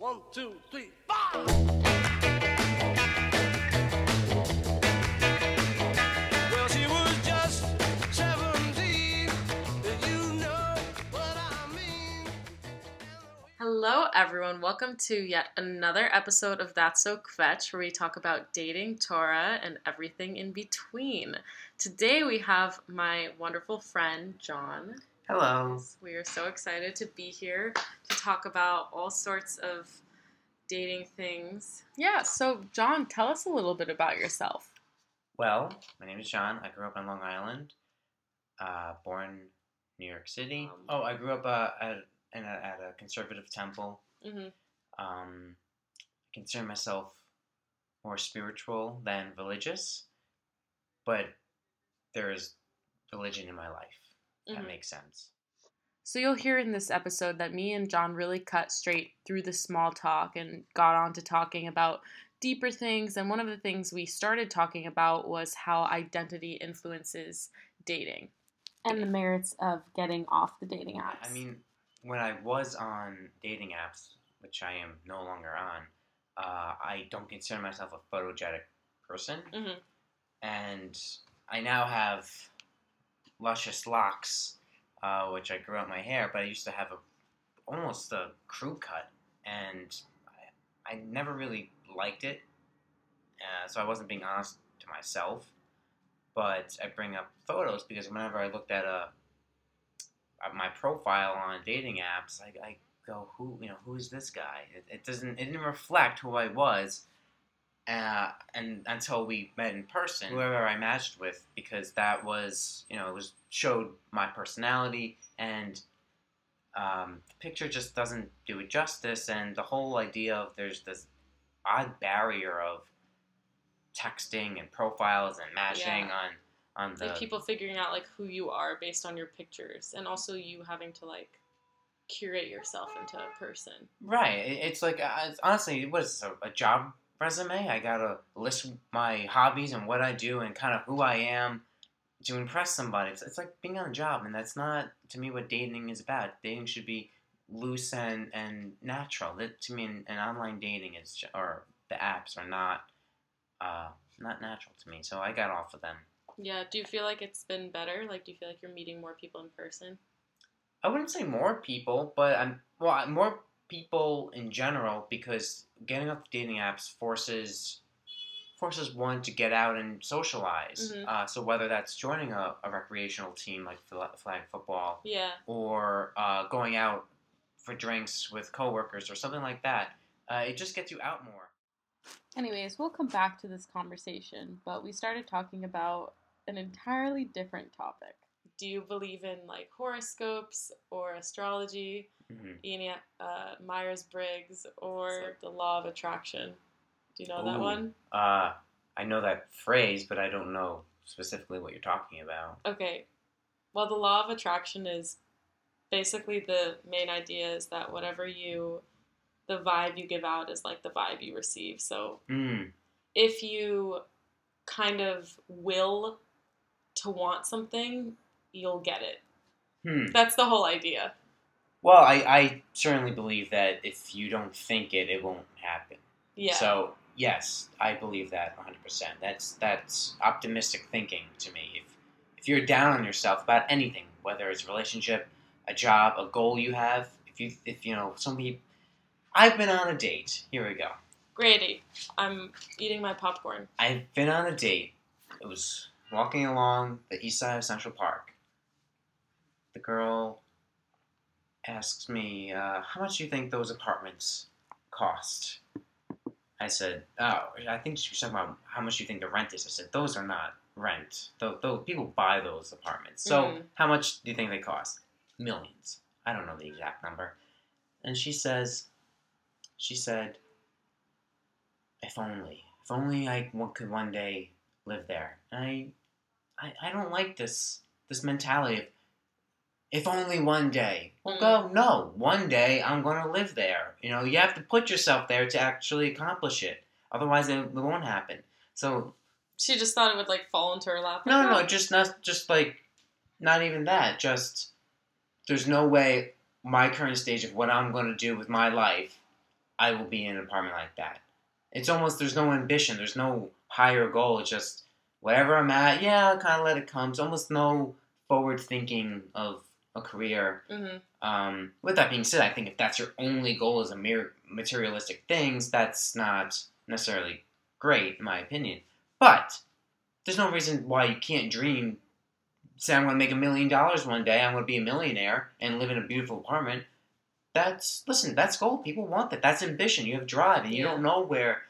One, two, three, five. Well, she was just 17. You know what I mean. Hello, everyone. Welcome to yet another episode of That's So Kvetch, where we talk about dating, Torah, and everything in between. Today, we have my wonderful friend, John. Hello. We are so excited to be here to talk about all sorts of dating things. Yeah, so, John, tell us a little bit about yourself. Well, my name is John. I grew up on Long Island, uh, born New York City. Um, oh, I grew up uh, at, in a, at a conservative temple. hmm Um, I consider myself more spiritual than religious, but there is religion in my life. If That makes sense. So you'll hear in this episode that me and John really cut straight through the small talk and got on to talking about deeper things. And one of the things we started talking about was how identity influences dating and the merits of getting off the dating apps. I mean, when I was on dating apps, which I am no longer on, uh, I don't consider myself a photogenic person. Mhm. And I now have luscious locks, uh, which I grew out my hair, but I used to have a almost a crew cut, and I, I never really liked it. Uh, so I wasn't being honest to myself. But I bring up photos because whenever I looked at a at my profile on dating apps, I, I go, who you know, who is this guy? It, it doesn't, it didn't reflect who I was, uh, and until we met in person, whoever I matched with, because that was, you know, it was showed my personality, and um, the picture just doesn't do it justice, and the whole idea of there's this odd barrier of texting and profiles and matching Yeah. on on the like people figuring out like who you are based on your pictures and also you having to like curate yourself into a person. Right. It's like uh, it's honestly, what is this, a, a job resume? I gotta list my hobbies and what I do and kind of who I am to impress somebody. It's, it's like being on a job, and that's not to me what dating is about. Dating should be loose and and natural. That to me, an, an online dating is or the apps are not uh, not natural to me. So I got off of them. Yeah, do you feel like it's been better? Like do you feel like you're meeting more people in person? I wouldn't say more people, but I'm well more people in general because getting off the dating apps forces forces one to get out and socialize. Mhm. Uh, so whether that's joining a, a recreational team like flag football Yeah. or uh, going out for drinks with coworkers or something like that, uh, it just gets you out more. Anyways, we'll come back to this conversation, but we started talking about an entirely different topic. Do you believe in like horoscopes or astrology, hmm Ian uh, Myers Briggs, or the law of attraction? Do you know that one? Uh, I know that phrase, but I don't know specifically what you're talking about. Okay. Well, the law of attraction is basically the main idea is that whatever you, the vibe you give out is like the vibe you receive. So Mm. if you kind of will to want something, you'll get it. Hmm. That's the whole idea. Well, I, I certainly believe that if you don't think it, it won't happen. Yeah. So yes, I believe that 100. percent That's that's optimistic thinking to me. If if you're down on yourself about anything, whether it's a relationship, a job, a goal you have, if you if you know some people, I've been on a date. Here we go. Grady, I'm eating my popcorn. I've been on a date. It was walking along the east side of Central Park. The girl asks me, uh, "How much do you think those apartments cost?" I said, "Oh, I think she was talking about how much you think the rent is." I said, "Those are not rent. Those, those people buy those apartments. So, Mm. how much do you think they cost? Millions. I don't know the exact number." And she says, "She said." if only, if only I could one day live there. I, I, I don't like this this mentality of if only one day. Well, mm. go no, one day I'm going to live there. You know, you have to put yourself there to actually accomplish it. Otherwise, it, it won't happen. So She just thought it would like fall into her lap. no, Like, no, oh, just not just like not even that. Just there's no way my current stage of what I'm going to do with my life I will be in an apartment like that. It's almost there's no ambition, there's no higher goal. It's just whatever I'm at, yeah, I'll kind of let it come. It's almost no forward thinking of a career. hmm Um, with that being said, I think if that's your only goal is a mere materialistic things, that's not necessarily great in my opinion. But there's no reason why you can't dream. Say I'm going to make a million dollars one day. I'm going to be a millionaire and live in a beautiful apartment. That's listen. That's goal. People want that. That's ambition. You have drive, and you Yeah. don't know where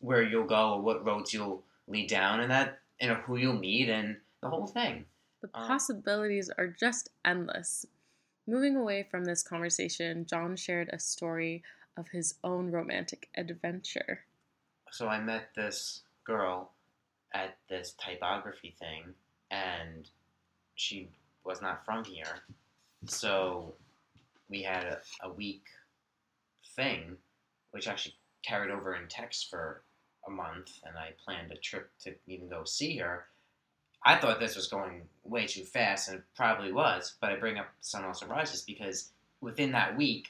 where you'll go or what roads you'll lead down, and that know who you'll meet and the whole thing. The Uh, possibilities are just endless. Moving away from this conversation, John shared a story of his own romantic adventure. so I met this girl at this typography thing, and she was not from here. So we had a, a week thing, which actually carried over in text for a month, and I planned a trip to even go see her. I thought this was going way too fast, and it probably was, but I bring up Sun Also Rises because within that week,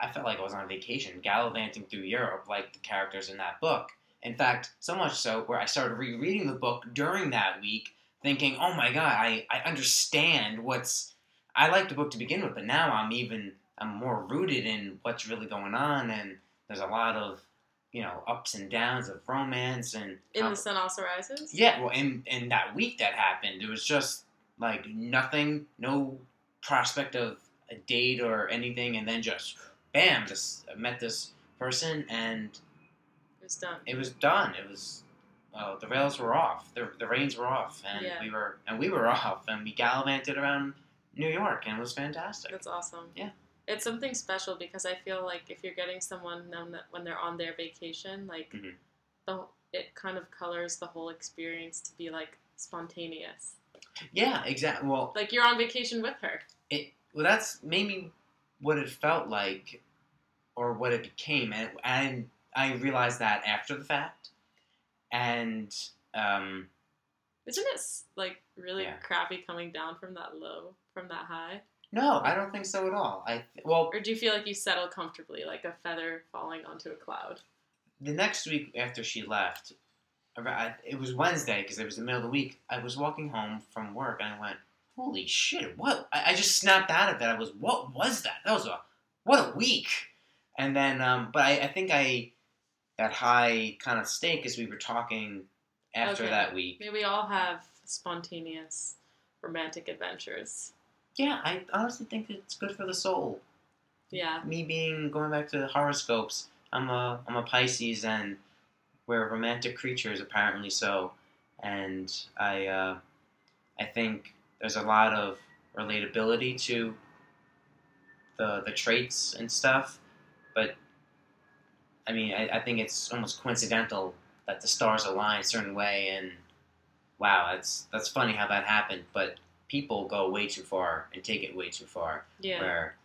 I felt like I was on vacation, gallivanting through Europe like the characters in that book. In fact, so much so where I started rereading the book during that week, thinking, "Oh my god, I, I understand what's." I liked the book to begin with, but now I'm even I'm more rooted in what's really going on, and there's a lot of you know ups and downs of romance and In how- The Sun Also Rises? yeah, well, in in that week that happened, it was just like nothing, no prospect of a date or anything, and then just bam, just met this person, and It was done. it was done. It was uh, the rails were off, the the reins were off, and Yeah. we were and we were off, and we gallivanted around New York, and it was fantastic. That's awesome. Yeah. It's something special because I feel like if you're getting someone when they're on their vacation, like Mhm. the it kind of colors the whole experience to be like spontaneous. Yeah, exactly. Well, Like you're on vacation with her. it well that's maybe what it felt like or what it became and, and i realized that after the fact and um Isn't it like really Yeah. crappy coming down from that low, from that high? No i don't think so at all i well Or do you feel like you settle comfortably, like a feather falling onto a cloud? the next week after she left it was wednesday because it was the middle of the week i was walking home from work and i went holy shit what i, I just snapped out of it i was what was that that was a what a week and then um but i, I think i that high kind of stake as we were talking after Okay. that week Maybe we all have spontaneous romantic adventures. Yeah, I honestly think it's good for the soul. Yeah. Me being going back to horoscopes, I'm a I'm a Pisces and we're romantic creatures apparently so, and I uh, I think there's a lot of relatability to the the traits and stuff, but I mean I, I think it's almost coincidental that the stars align a certain way and wow that's that's funny how that happened, but people go way too far and take it way too far Yeah. where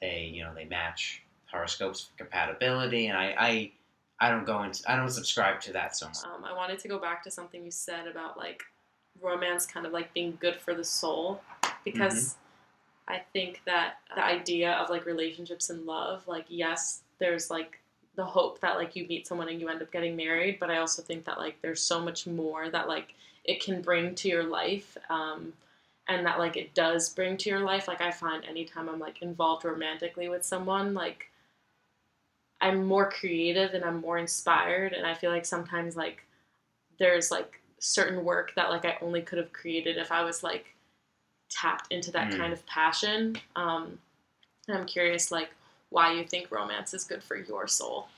they you know they match horoscopes for compatibility and I, I I don't go into I don't subscribe to that so much. Um, I wanted to go back to something you said about like romance kind of like being good for the soul because I think that the idea of like relationships and love, like yes, there's like the hope that like you meet someone and you end up getting married, but I also think that like there's so much more that like it can bring to your life. Um, and that like it does bring to your life. Like I find anytime I'm like involved romantically with someone, like I'm more creative and I'm more inspired and I feel like sometimes like there's like certain work that like I only could have created if I was like tapped into that Mm. kind of passion. Um, and I'm curious like why you think romance is good for your soul.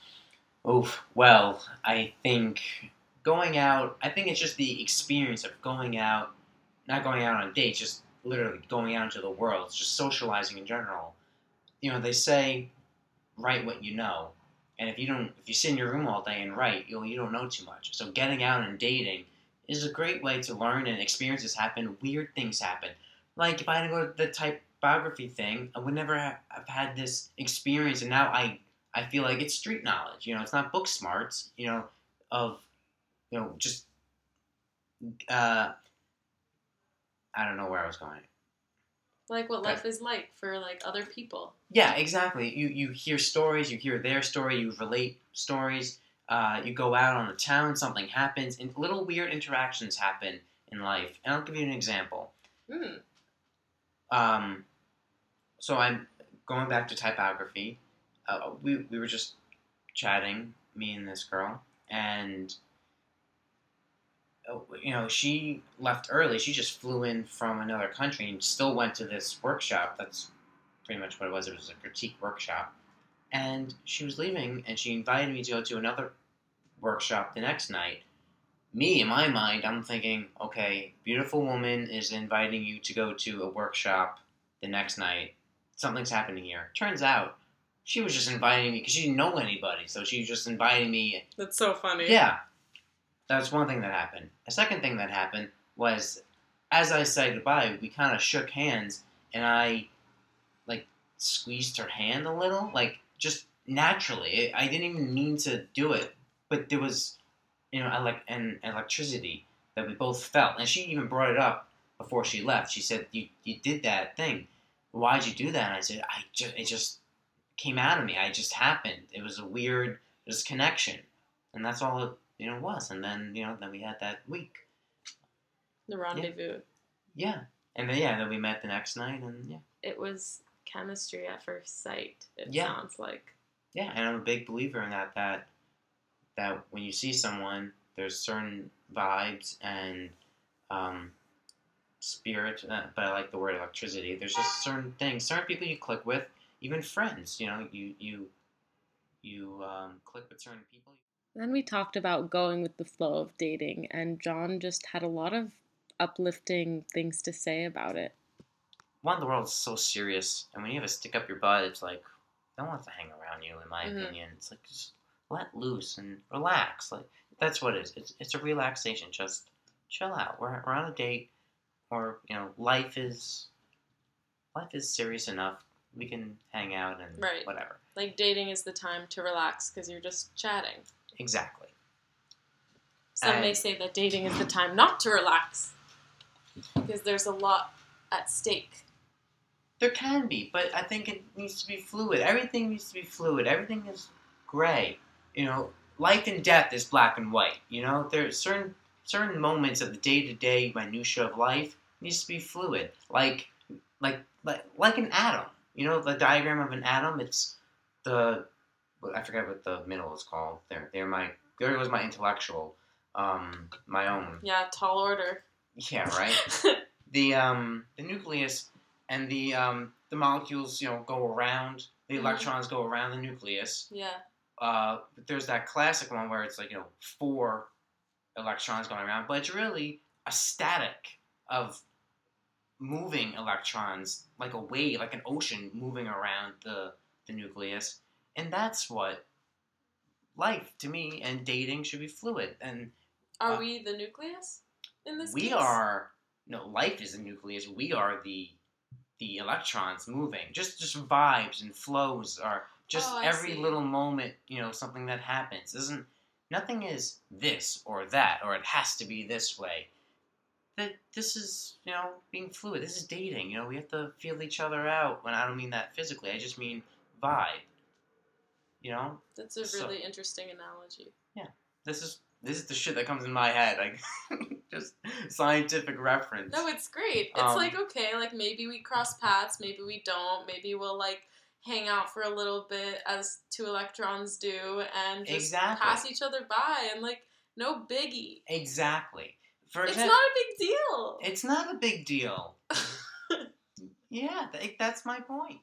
oh Well, I think going out. I think it's just the experience of going out, not going out on dates, just literally going out into the world, just socializing in general. You know, they say, write what you know, and if you don't, if you sit in your room all day and write, you you don't know too much. So getting out and dating is a great way to learn and experiences happen. Weird things happen. Like if I had to go to the typography thing, I would never have, have had this experience, and now I I feel like it's street knowledge. You know, it's not book smarts. You know, of you know just uh, I don't know where I was going. Like what life is like for like other people. Yeah, exactly. You you hear stories, you hear their story, you relate stories. Uh, you go out on the town, something happens, and little weird interactions happen in life. And I'll give you an example. Mm. Um, so I'm going back to typography. Uh, we we were just chatting, me and this girl, and you know she left early. She just flew in from another country and still went to this workshop. That's pretty much what it was. It was a critique workshop, and she was leaving, and she invited me to go to another workshop the next night. Me, in my mind, I'm thinking, okay, beautiful woman is inviting you to go to a workshop the next night. Something's happening here. Turns out, she was just inviting me because she didn't know anybody, so she was just inviting me That's so funny. yeah. That's one thing that happened. A second thing that happened was as I said goodbye, we kind of shook hands and I like squeezed her hand a little, like just naturally. I didn't even mean to do it, but there was, you know, like an electricity that we both felt. And she even brought it up before she left. She said, "You you did that thing. Why'd you do that?" And I said, "I just it just came out of me. I just happened. It was a weird just connection." And that's all it you know was and then you know then we had that week The rendezvous. yeah and then yeah then we met the next night and yeah It was chemistry at first sight. It Yeah. sounds like. yeah and i'm a big believer in that that that when you see someone there's certain vibes and um spirit uh, but i like the word electricity there's just certain things certain people you click with even friends you know you you you um, click with certain people Then we talked about going with the flow of dating, and John just had a lot of uplifting things to say about it. one the world is so serious? And when you have a stick up your butt it's like no one wants to hang around you in my Mhm. opinion. It's like just let loose and relax. Like that's what it is. It's, it's a relaxation. Just chill out. We're, we're on a date. Or you know life is life is serious enough. We can hang out and Right. whatever. Like dating is the time to relax because you're just chatting. Exactly Some may say that dating is the time not to relax because there's a lot at stake. There can be, but I think it needs to be fluid. Everything needs to be fluid. Everything is gray. You know, life and death is black and white. You know, there's certain certain moments of the day to day minutia of life needs to be fluid. Like like like like an atom. You know, the diagram of an atom. It's the I forget what the middle is called. There, there my there was my intellectual, um, my own. Yeah, tall order. Yeah, right the um the nucleus and the um the molecules you know go around the Mhm. electrons go around the nucleus yeah. uh but there's that classic one where it's like you know four electrons going around but it's really a static of moving electrons like a wave like an ocean moving around the the nucleus and that's what life to me and dating should be fluid and Are Uh, we the nucleus in this we case? are no life is the nucleus. We are the the electrons moving. Just just vibes and flows are just Oh, every see. little moment you know something that happens. Isn't nothing is this or that or it has to be this way. That this is you know being fluid. This is dating. You know we have to feel each other out. When i don't mean that physically i just mean vibe you know That's a So- really interesting analogy. Yeah, this is this is the shit that comes in my head like just scientific reference No, it's great. It's Um, like okay, like maybe we cross paths, maybe we don't, maybe we'll like hang out for a little bit as two electrons do and just Exactly. pass each other by and like no biggie. Exactly. For It's not a big deal. It's not a big deal. yeah, th- that's my point.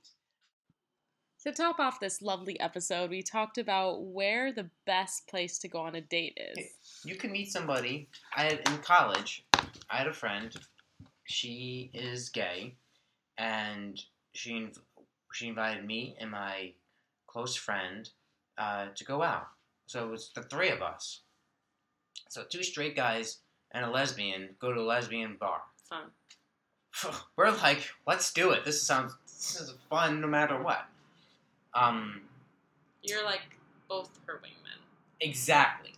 To top off this lovely episode, we talked about where the best place to go on a date is. You can meet somebody. I had in college. I had a friend. She is gay, and she inv- she invited me and my close friend uh, to go out. So it was the three of us. So two straight guys and a lesbian go to a lesbian bar. Fun. we're like, let's do it. This sounds this is fun no matter what. Um, You're like both her wingmen. exactly.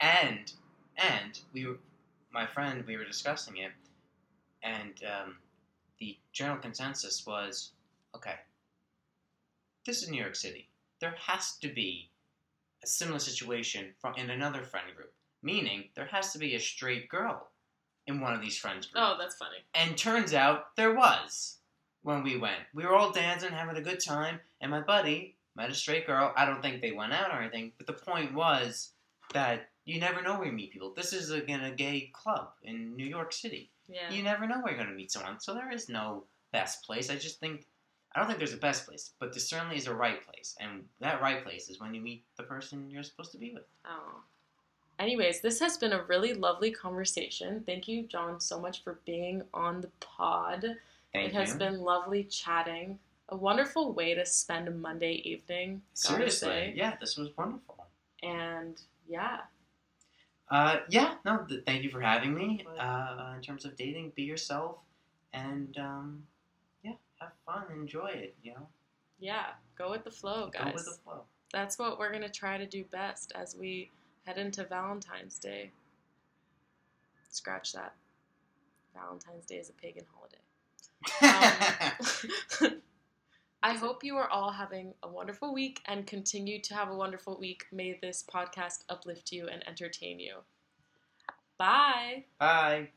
And and we were my friend we were discussing it, and um, the general consensus was, okay, this is New York City. There has to be a similar situation from in another friend group. Meaning, there has to be a straight girl in one of these friends groups. Oh, that's funny. And turns out there was when we went. We were all dancing, having a good time, and my buddy met a straight girl. I don't think they went out or anything, but the point was that you never know where you meet people. This is again a gay club in New York City. Yeah. You never know where you're going to meet someone. So there is no best place. I just think I don't think there's a best place, but there certainly is a right place, and that right place is when you meet the person you're supposed to be with. Oh. Anyways, this has been a really lovely conversation. Thank you, John, so much for being on the pod. Thank it has been lovely chatting. A wonderful way to spend a Monday evening. Seriously, yeah, this was wonderful. And yeah, Uh, yeah, no, th- thank you for having me. Uh, in terms of dating, be yourself, and um, yeah, have fun, enjoy it. You know, yeah, go with the flow, guys. go with the flow. That's what we're going to try to do best as we head into Valentine's Day. Scratch that. Valentine's Day is a pagan holiday. Um, I hope you are all having a wonderful week and continue to have a wonderful week. May this podcast uplift you and entertain you. Bye. Bye.